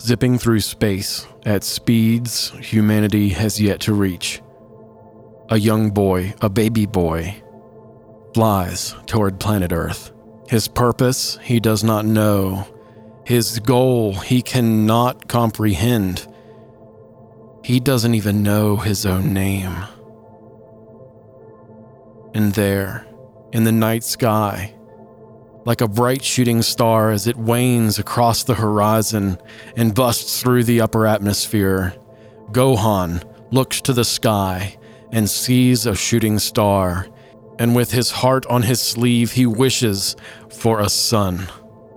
zipping through space at speeds humanity has yet to reach. A young boy, a baby boy, flies toward planet Earth. His purpose he does not know, his goal he cannot comprehend. He doesn't even know his own name. And there, in the night sky, like a bright shooting star as it wanes across the horizon and busts through the upper atmosphere, Gohan looks to the sky and sees a shooting star, and with his heart on his sleeve, he wishes for a son.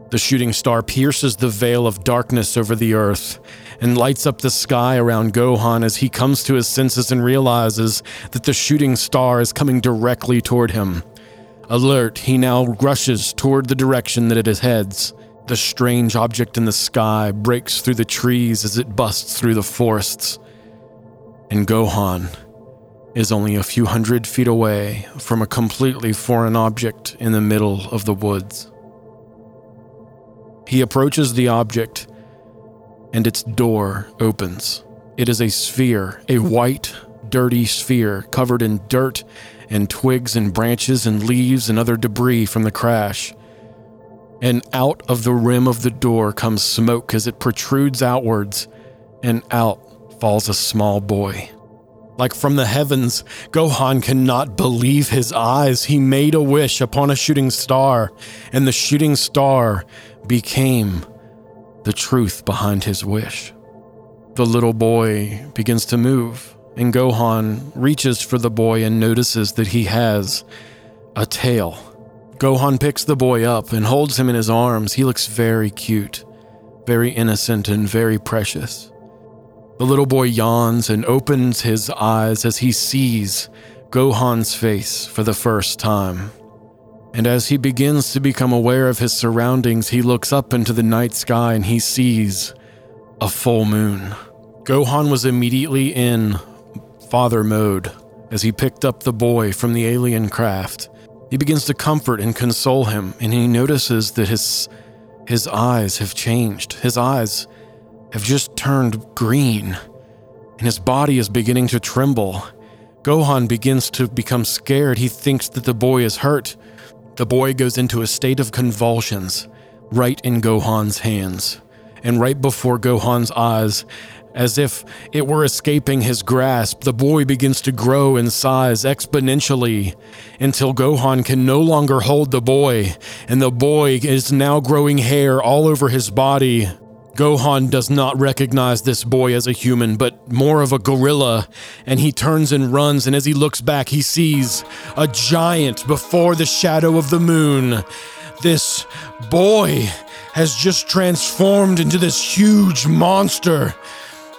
The shooting star pierces the veil of darkness over the earth and lights up the sky around Gohan as he comes to his senses and realizes that the shooting star is coming directly toward him. Alert, he now rushes toward the direction that it heads. The strange object in the sky breaks through the trees as it busts through the forests. And Gohan is only a few hundred feet away from a completely foreign object in the middle of the woods. He approaches the object, and its door opens. It is a sphere, a white, dirty sphere covered in dirt and twigs and branches and leaves and other debris from the crash. And out of the rim of the door comes smoke as it protrudes outwards, and out falls a small boy. Like from the heavens, Gohan cannot believe his eyes. He made a wish upon a shooting star, and the shooting star became the truth behind his wish. The little boy begins to move, and Gohan reaches for the boy and notices that he has a tail. Gohan picks the boy up and holds him in his arms. He looks very cute, very innocent, and very precious. The little boy yawns and opens his eyes as he sees Gohan's face for the first time. And as he begins to become aware of his surroundings, he looks up into the night sky and he sees a full moon. Gohan was immediately in father mode as he picked up the boy from the alien craft. He begins to comfort and console him, and he notices that his his eyes have changed. His eyes have just turned green, and his body is beginning to tremble. Gohan begins to become scared. He thinks that the boy is hurt. The boy goes into a state of convulsions right in Gohan's hands. And right before Gohan's eyes, as if it were escaping his grasp, the boy begins to grow in size exponentially until Gohan can no longer hold the boy, and the boy is now growing hair all over his body. Gohan does not recognize this boy as a human, but more of a gorilla, and he turns and runs, and as he looks back, he sees a giant before the shadow of the moon. This boy has just transformed into this huge monster.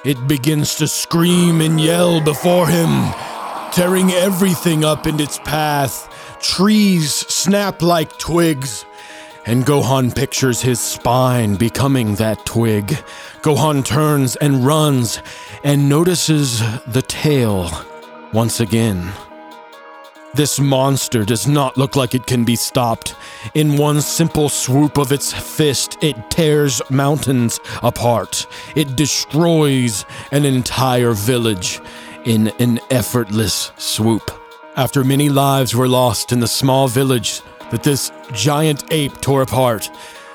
It begins to scream and yell before him, tearing everything up in its path. Trees snap like twigs, and Gohan pictures his spine becoming that twig. Gohan turns and runs and notices the tail once again. This monster does not look like it can be stopped. In one simple swoop of its fist, it tears mountains apart. It destroys an entire village in an effortless swoop. After many lives were lost in the small village that this giant ape tore apart,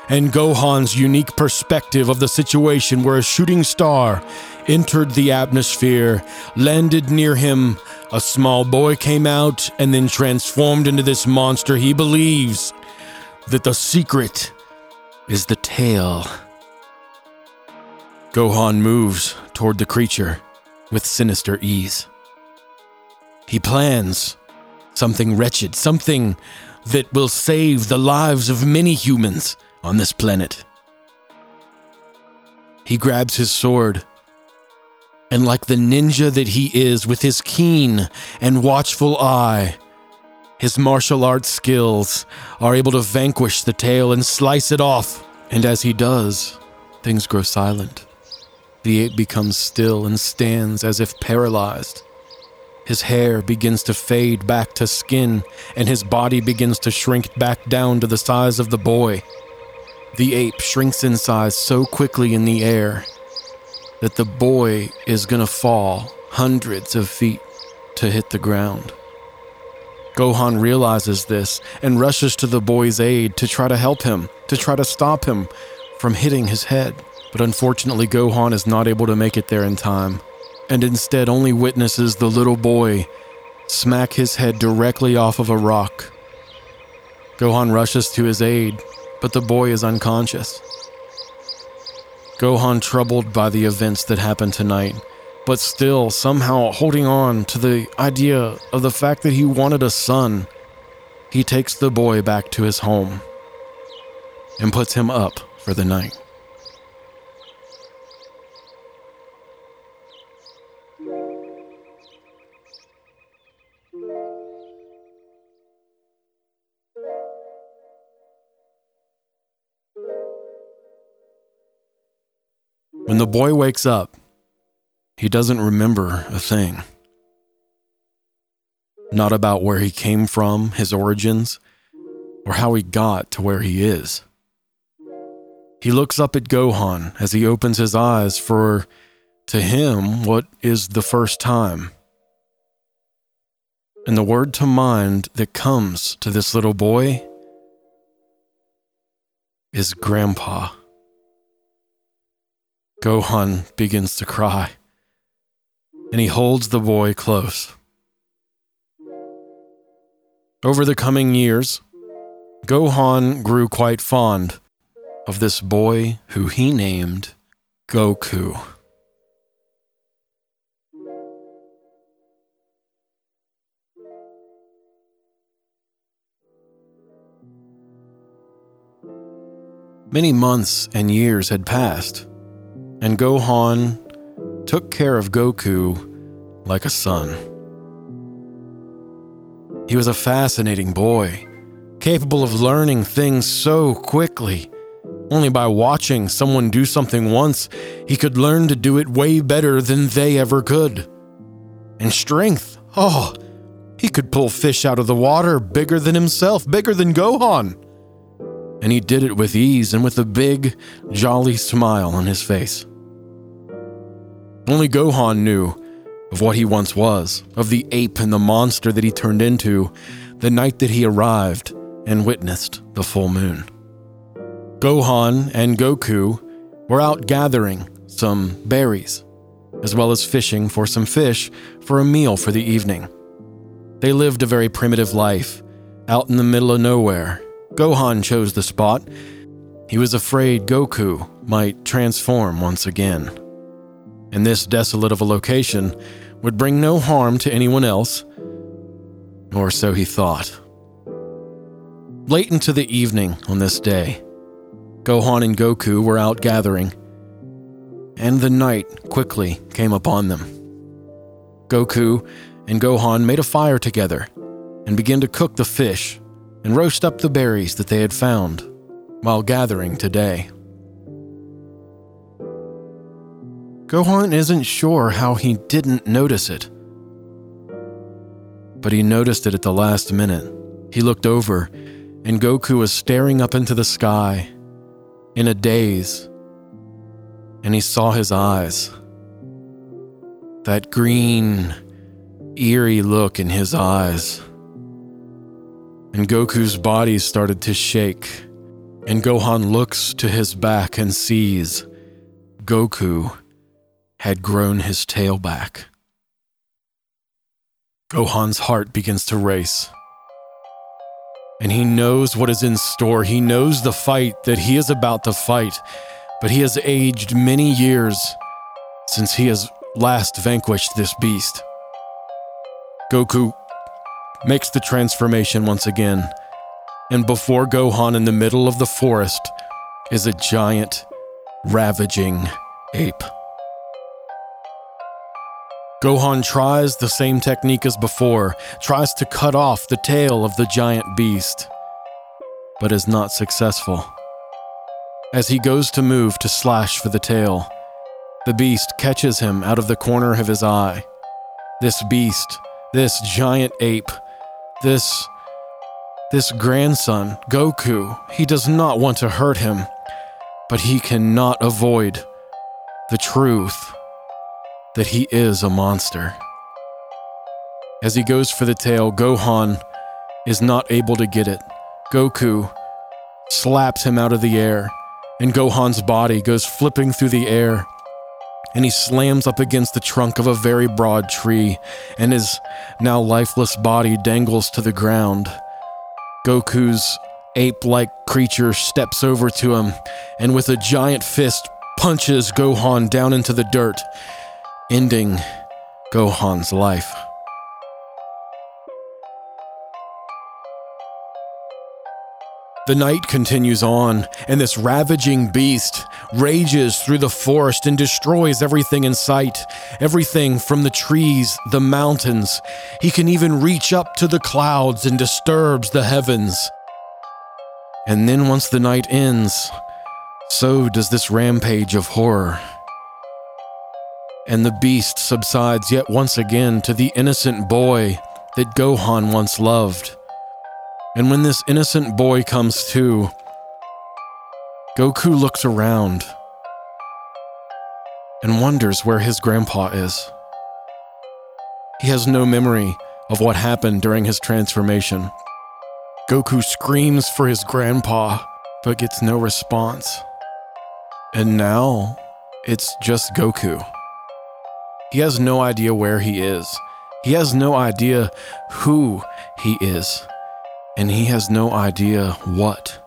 and Gohan's unique perspective of the situation where a shooting star entered the atmosphere, landed near him, a small boy came out, and then transformed into this monster. He believes that the secret is the tail. Gohan moves toward the creature with sinister ease. He plans something wretched, something that will save the lives of many humans on this planet. He grabs his sword, and like the ninja that he is, with his keen and watchful eye, his martial arts skills are able to vanquish the tail and slice it off. And as he does, things grow silent. The ape becomes still and stands as if paralyzed. His hair begins to fade back to skin, and his body begins to shrink back down to the size of the boy. The ape shrinks in size so quickly in the air that the boy is gonna fall hundreds of feet to hit the ground. Gohan realizes this and rushes to the boy's aid to try to help him, to try to stop him from hitting his head. But unfortunately, Gohan is not able to make it there in time, and instead only witnesses the little boy smack his head directly off of a rock. Gohan rushes to his aid, but the boy is unconscious. Gohan, troubled by the events that happened tonight, but still somehow holding on to the idea of the fact that he wanted a son, he takes the boy back to his home and puts him up for the night. When the boy wakes up, he doesn't remember a thing. Not about where he came from, his origins, or how he got to where he is. He looks up at Gohan as he opens his eyes for, to him, what is the first time. And the word to mind that comes to this little boy is Grandpa. Gohan begins to cry and he holds the boy close. Over the coming years, Gohan grew quite fond of this boy who he named Goku. Many months and years had passed, and Gohan took care of Goku like a son. He was a fascinating boy, capable of learning things so quickly. Only by watching someone do something once, he could learn to do it way better than they ever could. And strength, oh, he could pull fish out of the water bigger than himself, bigger than Gohan. And he did it with ease and with a big, jolly smile on his face. Only Gohan knew of what he once was, of the ape and the monster that he turned into the night that he arrived and witnessed the full moon. Gohan and Goku were out gathering some berries, as well as fishing for some fish for a meal for the evening. They lived a very primitive life, out in the middle of nowhere. Gohan chose the spot. He was afraid Goku might transform once again in this desolate of a location would bring no harm to anyone else, or so he thought. Late into the evening on this day, Gohan and Goku were out gathering, and the night quickly came upon them. Goku and Gohan made a fire together and began to cook the fish and roast up the berries that they had found while gathering today. Gohan isn't sure how he didn't notice it. But he noticed it at the last minute. He looked over, and Goku was staring up into the sky in a daze, and he saw his eyes. That green, eerie look in his eyes. And Goku's body started to shake, and Gohan looks to his back and sees Goku had grown his tail back. Gohan's heart begins to race. And he knows what is in store. He knows the fight that he is about to fight, but he has aged many years since he has last vanquished this beast. Goku makes the transformation once again, and before Gohan in the middle of the forest is a giant, ravaging ape. Gohan tries the same technique as before, tries to cut off the tail of the giant beast, but is not successful. As he goes to move to slash for the tail, the beast catches him out of the corner of his eye. This beast, this giant ape, this. this grandson, Goku, he does not want to hurt him, but he cannot avoid the truth that he is a monster. As he goes for the tail, Gohan is not able to get it. Goku slaps him out of the air, and Gohan's body goes flipping through the air. And he slams up against the trunk of a very broad tree, and his now lifeless body dangles to the ground. Goku's ape like creature steps over to him and, with a giant fist, punches Gohan down into the dirt, ending Gohan's life. The night continues on, and this ravaging beast rages through the forest and destroys everything in sight. Everything from the trees, the mountains. He can even reach up to the clouds and disturbs the heavens. And then, once the night ends, so does this rampage of horror. And the beast subsides yet once again to the innocent boy that Gohan once loved. And when this innocent boy comes to, Goku looks around and wonders where his grandpa is. He has no memory of what happened during his transformation. Goku screams for his grandpa, but gets no response. And now, it's just Goku. He has no idea where he is. He has no idea who he is and he has no idea what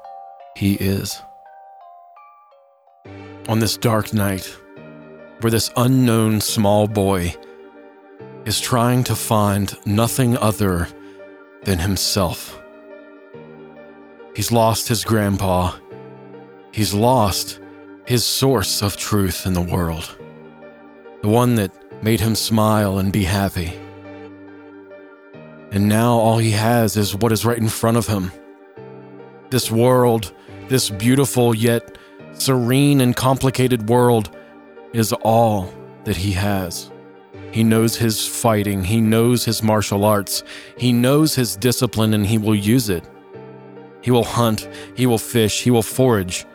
he is. On this dark night, where this unknown small boy is trying to find nothing other than himself. He's lost his grandpa. He's lost his source of truth in the world. The one that made him smile and be happy. And now all he has is what is right in front of him. This world, this beautiful yet serene and complicated world, is all that he has. He knows his fighting, he knows his martial arts, he knows his discipline, and he will use it. He will hunt, he will fish, he will forage,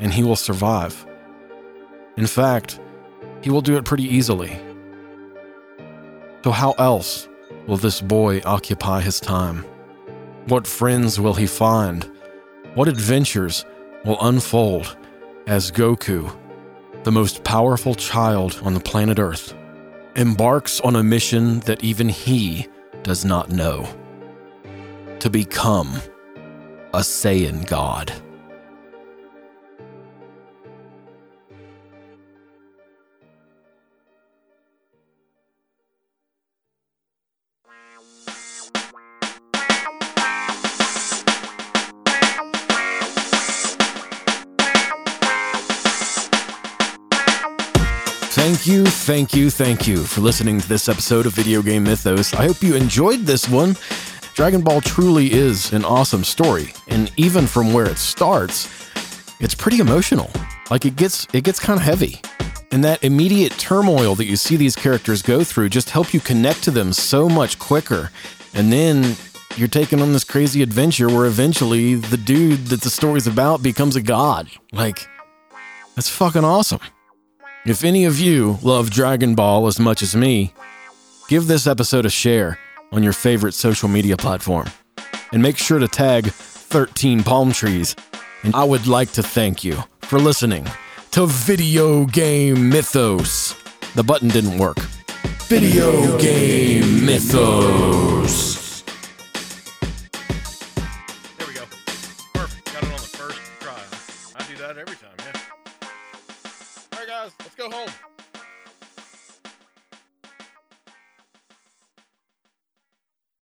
and he will survive. In fact, he will do it pretty easily. So, how else will this boy occupy his time? What friends will he find? What adventures will unfold as Goku, the most powerful child on the planet Earth, embarks on a mission that even he does not know to become a Saiyan God? Thank you, thank you, thank you for listening to this episode of Video Game Mythos. I hope you enjoyed this one. Dragon Ball truly is an awesome story, and even from where it starts, it's pretty emotional. Like it gets it gets kind of heavy. And that immediate turmoil that you see these characters go through just help you connect to them so much quicker. And then you're taking on this crazy adventure where eventually the dude that the story's about becomes a god. Like that's fucking awesome. If any of you love Dragon Ball as much as me, give this episode a share on your favorite social media platform. And make sure to tag 13 palm trees. And I would like to thank you for listening to Video Game Mythos. The button didn't work. Video Game Mythos.